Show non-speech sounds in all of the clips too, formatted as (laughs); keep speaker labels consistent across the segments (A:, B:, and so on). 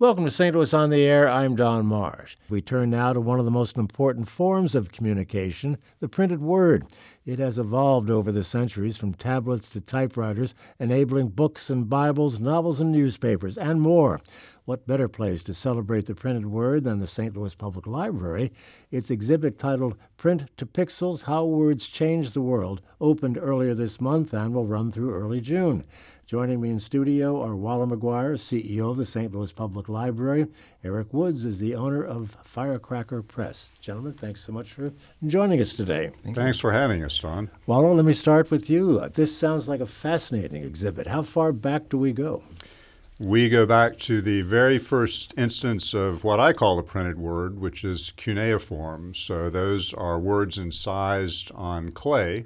A: Welcome to St. Louis on the Air. I'm Don Marsh. We turn now to one of the most important forms of communication, the printed word. It has evolved over the centuries from tablets to typewriters, enabling books and Bibles, novels and newspapers, and more. What better place to celebrate the printed word than the St. Louis Public Library? Its exhibit titled Print to Pixels How Words Change the World opened earlier this month and will run through early June. Joining me in studio are Waller McGuire, CEO of the St. Louis Public Library. Eric Woods is the owner of Firecracker Press. Gentlemen, thanks so much for joining us today.
B: Thank thanks you. for having us, Don.
A: Waller, let me start with you. Uh, this sounds like a fascinating exhibit. How far back do we go?
B: We go back to the very first instance of what I call the printed word, which is cuneiform. So those are words incised on clay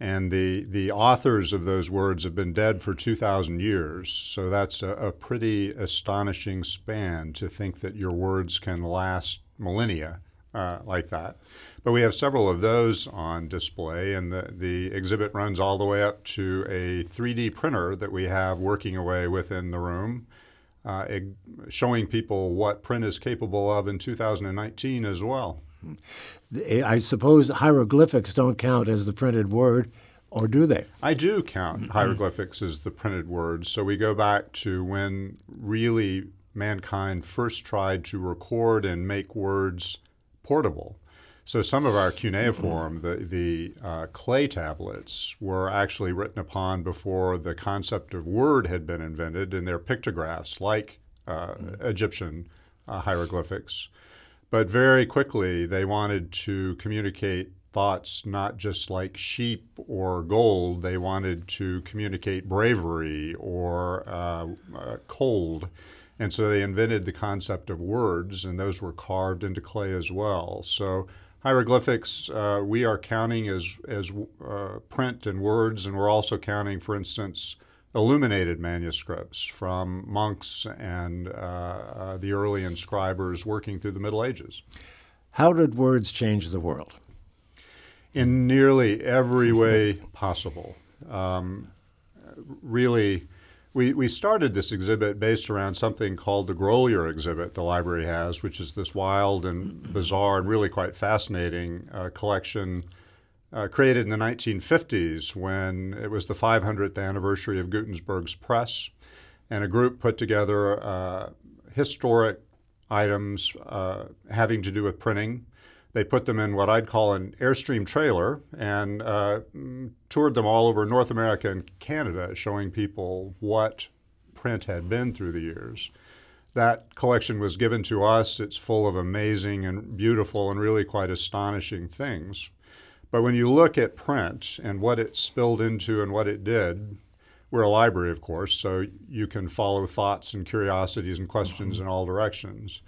B: and the, the authors of those words have been dead for 2,000 years. So that's a, a, pretty astonishing span to think that your words can last millennia uh, like that. But we have several of those on display, and the, the exhibit runs all the way up to a 3D printer that we have working away within the room. Uh, showing people what print is capable of in 2019 as well.
A: I suppose hieroglyphics don't count as the printed word, or do they?
B: I do count hieroglyphics as the printed word. So we go back to when really mankind first tried to record and make words portable. So some of our cuneiform, the, the uh, clay tablets, were actually written upon before the concept of word had been invented, and they're pictographs like uh. Egyptian uh, hieroglyphics. But very quickly, they wanted to communicate thoughts not just like sheep or gold. They wanted to communicate bravery or uh, uh, cold. And so they invented the concept of words, and those were carved into clay as well. So hieroglyphics, uh, we are counting as, as uh, print and words, and we're also counting, for instance, illuminated manuscripts from monks and uh, uh, the early inscribers working through the Middle Ages.
A: How did words change the world?
B: In nearly every way possible. Um, really, we, we started this exhibit based around something called the Grolier exhibit the library has, which is this wild and bizarre and really quite fascinating uh, collection uh, created in the 1950s when it was the 500th anniversary of Gutenberg's press, and a group put together uh, historic items uh, having to do with printing. They put them in what I'd call an Airstream trailer and uh, toured them all over North America and Canada, showing people what print had been through the years. That collection was given to us. It's full of amazing and beautiful and really quite astonishing things. But when you look at print and what it spilled into and what it did, we're a library, of course, so you can follow thoughts and curiosities and questions mm-hmm. in all directions.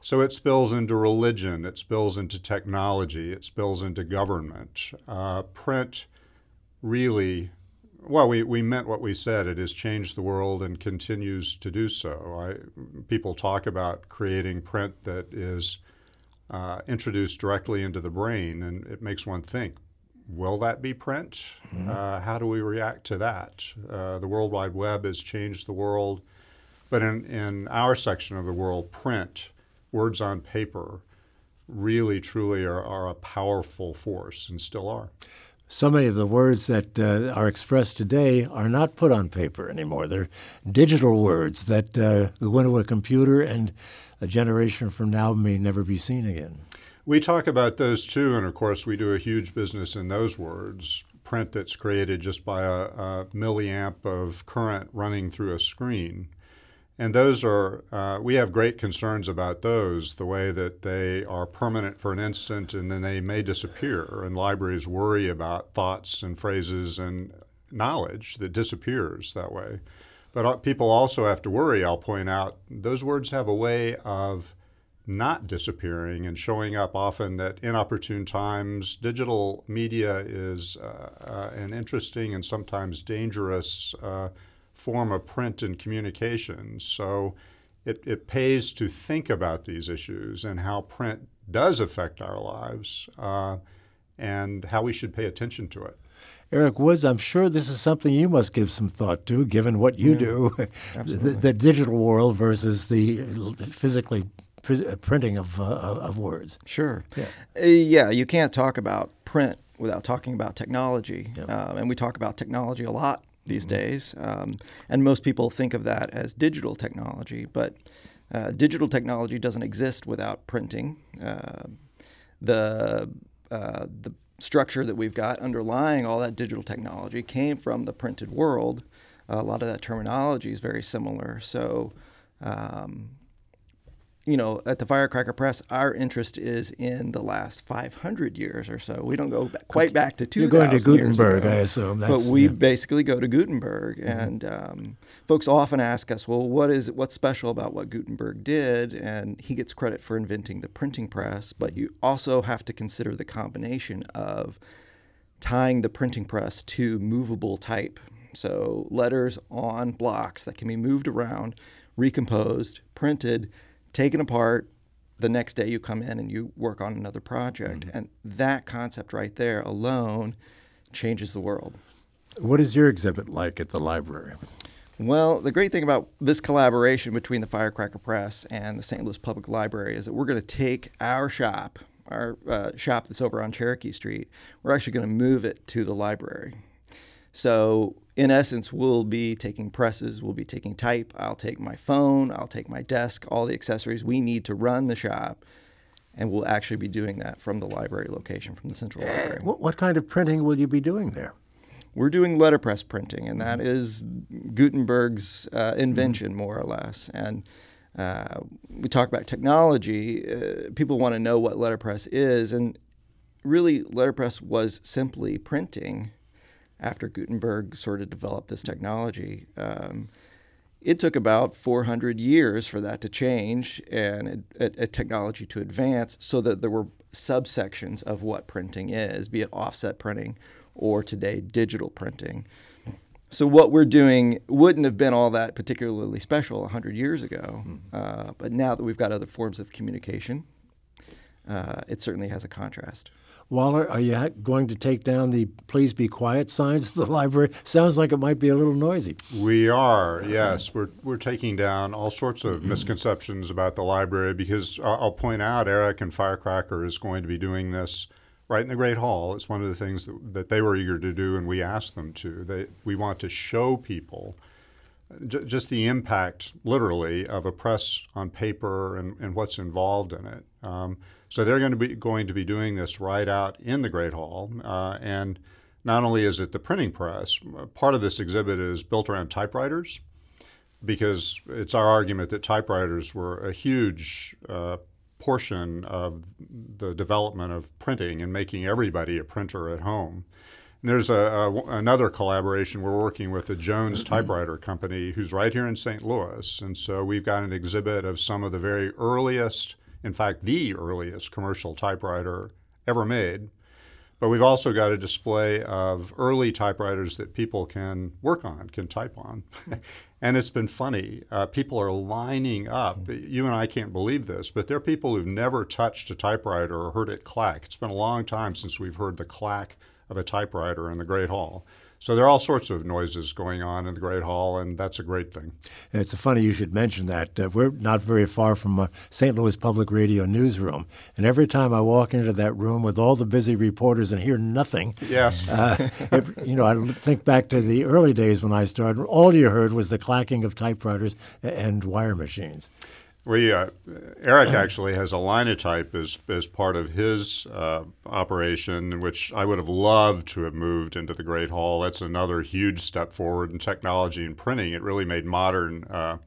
B: So it spills into religion, it spills into technology, it spills into government. Uh, print really, well, we, we meant what we said. It has changed the world and continues to do so. I, people talk about creating print that is uh, introduced directly into the brain, and it makes one think. Will that be print? Mm-hmm. Uh, how do we react to that? Uh, the World Wide Web has changed the world, but in, in our section of the world, print, words on paper, really truly are, are a powerful force and still are
A: so many of the words that uh, are expressed today are not put on paper anymore. They're digital words that uh, go into a computer and a generation from now may never be seen again.
B: We talk about those too, and of course, we do a huge business in those words. Print that's created just by a, a milliamp of current running through a screen. And those are, uh, we have great concerns about those, the way that they are permanent for an instant and then they may disappear. And libraries worry about thoughts and phrases and knowledge that disappears that way. But uh, people also have to worry, I'll point out, those words have a way of not disappearing and showing up often at inopportune times. Digital media is uh, uh, an interesting and sometimes dangerous uh, form of print and communication. So it, it pays to think about these issues and how print does affect our lives uh, and how we should pay attention to it.
A: Eric Woods, I'm sure this is something you must give some thought to, given what you
C: Yeah,
A: do (laughs) the, the, digital world versus the physically pr- printing of, uh, of words.
C: Sure.
A: Yeah.
C: Uh, yeah, you can't talk about print without talking about technology.
A: Yep.
C: Um, and we talk about technology a lot these days. Um, and most people think of that as digital technology, but uh, digital technology doesn't exist without printing. Uh, the, uh, the structure that we've got underlying all that digital technology came from the printed world. a lot of that terminology is very similar. So, um, you know, at the Firecracker Press, our interest is in the last 500 years or so. We don't go back, quite back to 2000
A: You're going to Gutenberg. I assume.
C: But we
A: yeah.
C: basically go to Gutenberg,
A: Mm-hmm.
C: and um, folks often ask us, "Well, what is what's special about what Gutenberg did?" And he gets credit for inventing the printing press, but you also have to consider the combination of tying the printing press to movable type. So letters on blocks that can be moved around, recomposed, printed, taken apart. The next day you come in and you work on another project. And that concept right there alone changes the world.
A: What is your exhibit like at the library?
C: Well, the great thing about this collaboration between the Firecracker Press and the St. Louis Public Library is that we're going to take our shop, our uh, shop that's over on Cherokee Street, we're actually going to move it to the library. So, in essence, we'll be taking presses, we'll be taking type, I'll take my phone, I'll take my desk, all the accessories we need to run the shop, and we'll actually be doing that from the library location, from the central library.
A: What, what kind of printing will you be doing there?
C: We're doing letterpress printing, and that is Gutenberg's uh, invention, more or less. And uh, we talk about technology. Uh, people want to know what letterpress is, and really, letterpress was simply printing. After Gutenberg sort of developed this technology, um, it took about 400 years for that to change and a, a technology to advance so that there were subsections of what printing is, be it offset printing or today digital printing. So what we're doing wouldn't have been all that particularly special 100 years ago, uh, but now that we've got other forms of communication, uh, it certainly has a contrast.
A: Waller, are you ha- going to take down the please be quiet signs at the (laughs) library? Sounds like it might be a little noisy.
B: We are, yes. We're, we're taking down all sorts of (clears throat) misconceptions about the library because I'll, I'll point out Eric and Firecracker is going to be doing this right in the Great Hall. It's one of the things that, that they were eager to do and we asked them to. They, we want to show people j- just the impact, literally, of a press on paper and, and what's involved in it. Um, so they're going to be going to be doing this right out in the Great Hall, uh, and not only is it the printing press, part of this exhibit is built around typewriters, because it's our argument that typewriters were a huge uh, portion of the development of printing and making everybody a printer at home. And there's a, a, another collaboration we're working with the Jones Typewriter Company, who's right here in St. Louis, and so we've got an exhibit of some of the very earliest, in fact, the earliest commercial typewriter ever made. But we've also got a display of early typewriters that people can work on, can type on. (laughs) and it's been funny. Uh, people are lining up. You and I can't believe this, but there are people who've never touched a typewriter or heard it clack. It's been a long time since we've heard the clack of a typewriter in the Great Hall. So there are all sorts of noises going on in the Great Hall, and that's a great thing.
A: It's funny you should mention that. Uh, we're not very far from a St. Louis Public Radio newsroom, and every time I walk into that room with all the busy reporters and hear nothing,
B: Yes.
A: uh, it, you know, I think back to the early days when I started. All you heard was the clacking of typewriters and wire machines.
B: We uh, Eric actually has a linotype as as part of his uh, operation, which I would have loved to have moved into the Great Hall. That's another huge step forward in technology and printing. It really made modern uh,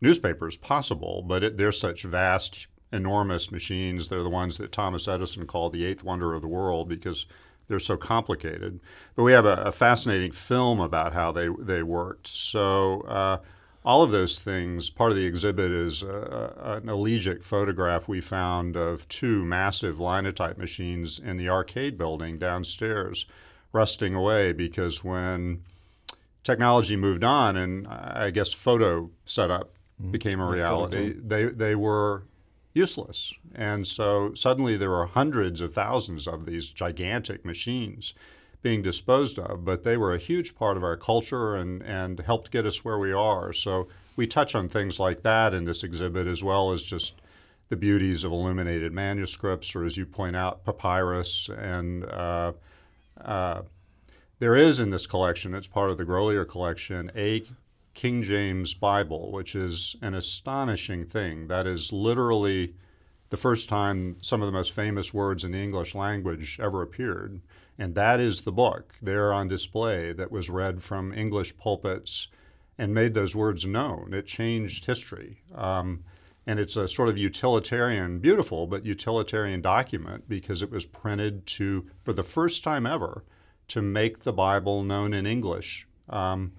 B: newspapers possible, but it, they're such vast, enormous machines. They're the ones that Thomas Edison called the eighth wonder of the world because they're so complicated. But we have a, a fascinating film about how they they worked. So uh, all of those things, part of the exhibit is uh, an elegiac photograph we found of two massive linotype machines in the arcade building downstairs, rusting away because when technology moved on and I guess photo setup became a reality, they, they were useless. And so suddenly there were hundreds of thousands of these gigantic machines being disposed of, but they were a huge part of our culture and, and helped get us where we are. So we touch on things like that in this exhibit, as well as just the beauties of illuminated manuscripts, or as you point out, papyrus. And uh, uh, there is in this collection, it's part of the Grolier collection, a King James Bible, which is an astonishing thing. That is literally the first time some of the most famous words in the English language ever appeared. And that is the book there on display that was read from English pulpits and made those words known. It changed history. Um, and it's a sort of utilitarian, beautiful, but utilitarian document because it was printed to, for the first time ever, to make the Bible known in English. Um,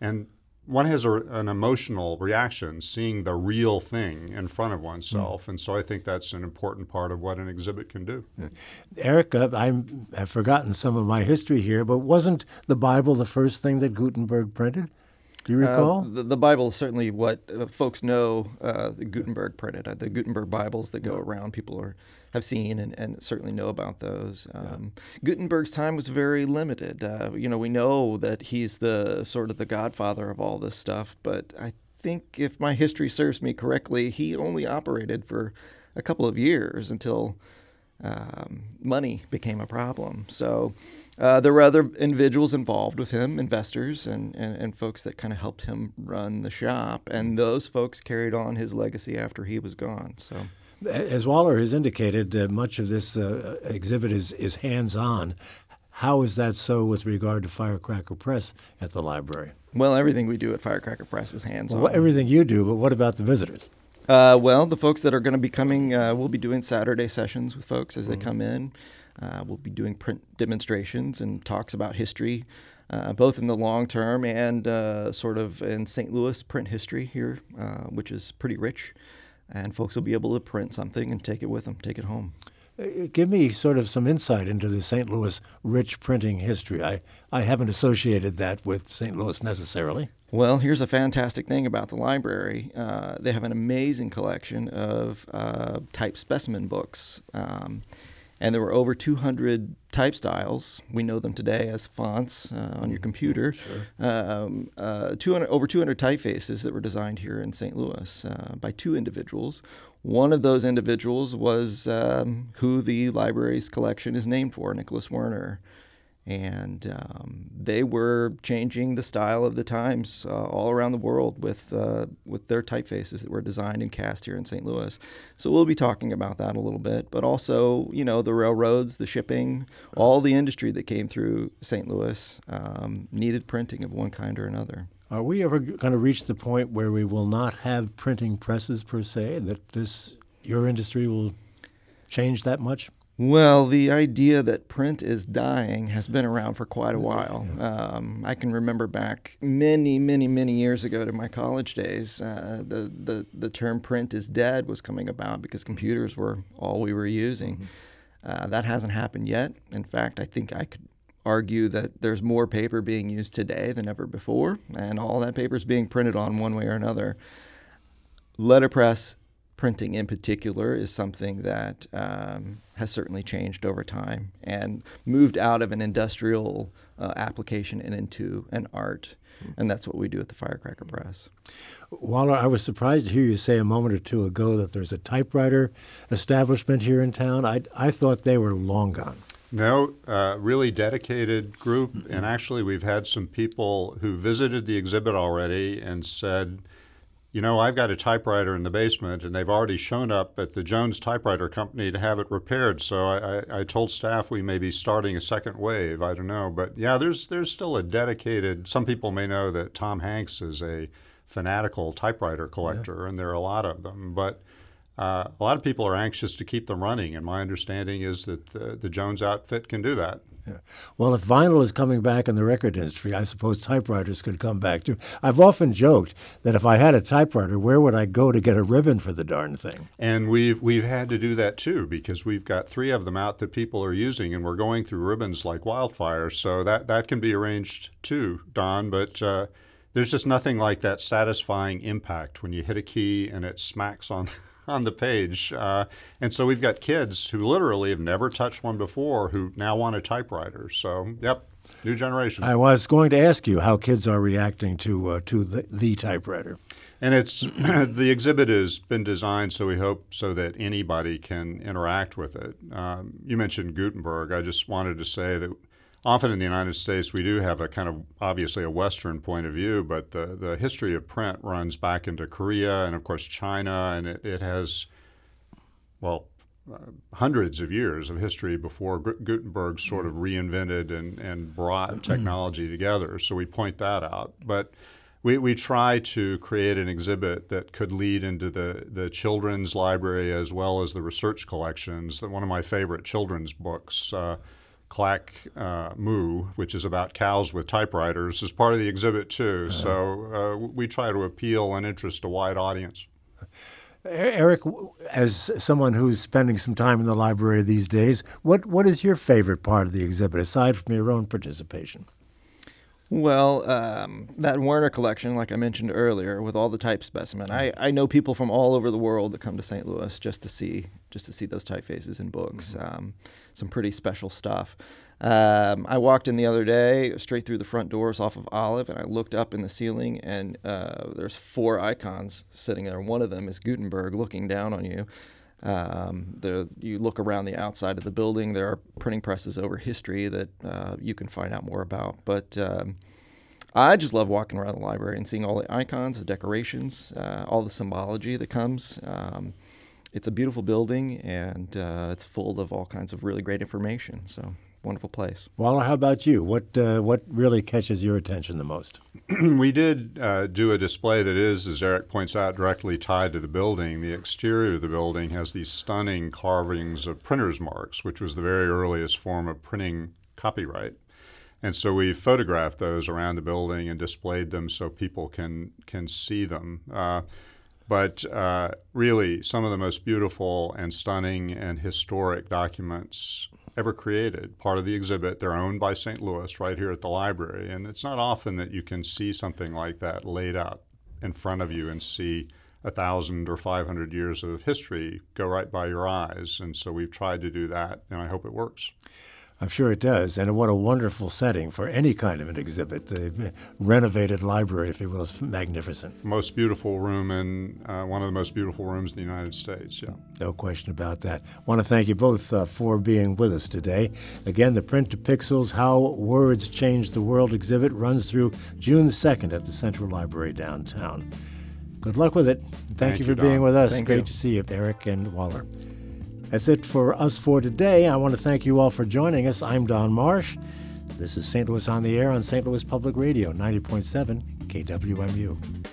B: and one has a, an emotional reaction seeing the real thing in front of oneself, mm. and so I think that's an important part of what an exhibit can do.
A: Erica, I'm, I've forgotten some of my history here, but wasn't the Bible the first thing that Gutenberg printed? Do you recall?
C: Uh, the, the, Bible is certainly what uh, folks know uh, Gutenberg printed. Uh, the Gutenberg Bibles that go around, people are have seen and, and certainly know about those. Um, yeah. Gutenberg's time was very limited. Uh, you know, we know that he's the sort of the godfather of all this stuff, but I think if my history serves me correctly, he only operated for a couple of years until um, money became a problem. So uh, there were other individuals involved with him, investors and, and, and folks that kind of helped him run the shop. And those folks carried on his legacy after he was gone. So.
A: As Waller has indicated, uh, much of this uh, exhibit is, is hands on. How is that so with regard to Firecracker Press at the library?
C: Well, everything we do at Firecracker Press is hands on.
A: Well, everything you do, but what about the visitors?
C: Uh, well, the folks that are going to be coming, uh, we'll be doing Saturday sessions with folks as they mm-hmm. come in. Uh, we'll be doing print demonstrations and talks about history, uh, both in the long term and uh, sort of in St. Louis print history here, uh, which is pretty rich. And folks will be able to print something and take it with them, take it home.
A: Uh, give me sort of some insight into the St. Louis rich printing history. I, I haven't associated that with St. Louis necessarily.
C: Well, here's a fantastic thing about the library. Uh, they have an amazing collection of uh, type specimen books. Um, and there were over 200 type styles. We know them today as fonts uh, on your computer. Sure. Um, uh, 200, over 200 typefaces that were designed here in St. Louis uh, by two individuals. One of those individuals was um, who the library's collection is named for, Nicholas Werner and um, they were changing the style of the times uh, all around the world with uh, with their typefaces that were designed and cast here in St. Louis. So we'll be talking about that a little bit, but also you know the railroads, the shipping, all the industry that came through St. Louis um, needed printing of one kind or another.
A: Are we ever going to reach the point where we will not have printing presses per se? That this your industry will change that much?
C: Well, the idea that print is dying has been around for quite a while. Um, I can remember back many, many, many years ago to my college days, uh, the, the, the term print is dead was coming about because computers were all we were using. Mm-hmm. Uh, that hasn't happened yet. In fact, I think I could argue that there's more paper being used today than ever before, and all that paper is being printed on one way or another. Letterpress printing in particular is something that um, has certainly changed over time and moved out of an industrial uh, application and into an art. And that's what we do at the Firecracker Press.
A: Waller, I was surprised to hear you say a moment or two ago that there's a typewriter establishment here in town. I, I thought they were long gone.
B: No, uh, really dedicated group. And actually, we've had some people who visited the exhibit already and said, you know, I've got a typewriter in the basement, and they've already shown up at the Jones Typewriter Company to have it repaired. So I, I, I, told staff we may be starting a second wave. I don't know, but yeah, there's there's still a dedicated. Some people may know that Tom Hanks is a fanatical typewriter collector, yeah. and there are a lot of them. But uh, a lot of people are anxious to keep them running, and my understanding is that the, the Jones outfit can do that.
A: Yeah. Well, if vinyl is coming back in the record industry, I suppose typewriters could come back too. I've often joked that if I had a typewriter, where would I go to get a ribbon for the darn thing?
B: And we've we've had to do that too because we've got three of them out that people are using, and we're going through ribbons like wildfire. So that that can be arranged too, Don. But uh, there's just nothing like that satisfying impact when you hit a key and it smacks on (laughs) on the page. Uh, and so we've got kids who literally have never touched one before who now want a typewriter. So, yep, new generation.
A: I was going to ask you how kids are reacting to uh, to the, the typewriter.
B: And it's (clears throat) the exhibit has been designed so we hope so that anybody can interact with it. Um, you mentioned Gutenberg. I just wanted to say that often in the United States we do have a kind of obviously a Western point of view, but the the history of print runs back into Korea and of course China, and it, it has well. Uh, hundreds of years of history before Gutenberg sort of reinvented and, and brought technology together. So we point that out. But we, we try to create an exhibit that could lead into the, the children's library as well as the research collections. One of my favorite children's books, uh, Clack uh, Moo, which is about cows with typewriters, is part of the exhibit too. Uh-huh. So uh, we try to appeal and interest a wide audience.
A: Eric, as someone who's spending some time in the library these days, what, what is your favorite part of the exhibit aside from your own participation?
C: Well, um, that Werner collection, like I mentioned earlier, with all the type specimen, I, I know people from all over the world that come to St. Louis just to see just to see those typefaces in books. Mm-hmm. Um, some pretty special stuff. Um, I walked in the other day straight through the front doors off of Olive, and I looked up in the ceiling, and uh, there's four icons sitting there. One of them is Gutenberg looking down on you. Um, the, you look around the outside of the building, there are printing presses over history that uh, you can find out more about. But um, I just love walking around the library and seeing all the icons, the decorations, uh, all the symbology that comes. Um, it's a beautiful building and uh, it's full of all kinds of really great information. So wonderful place.
A: Waller, how about you? What uh, what really catches your attention the most? (clears throat)
B: we did uh, do a display that is, as Eric points out, directly tied to the building. The exterior of the building has these stunning carvings of printer's marks, which was the very earliest form of printing copyright. And so we photographed those around the building and displayed them so people can can see them. Uh, but uh, really, some of the most beautiful and stunning and historic documents ever created, part of the exhibit. They're owned by St. Louis right here at the library. And it's not often that you can see something like that laid out in front of you and see a thousand or 500 years of history go right by your eyes. And so we've tried to do that, and I hope it works.
A: I'm sure it does. And what a wonderful setting for any kind of an exhibit. The renovated library, if you will, is magnificent.
B: Most beautiful room in uh, one of the most beautiful rooms in the United States, yeah.
A: No question about that. I want to thank you both uh, for being with us today. Again, the Print to Pixels How Words Change the World exhibit runs through June 2nd at the Central Library downtown. Good luck with it. Thank,
B: thank
A: you for
B: you,
A: being with us.
C: Thank
A: Great
C: you.
A: to see you, Eric and Waller. That's it for us for today. I want to thank you all for joining us. I'm Don Marsh. This is St. Louis on the Air on St. Louis Public Radio, 90.7 KWMU.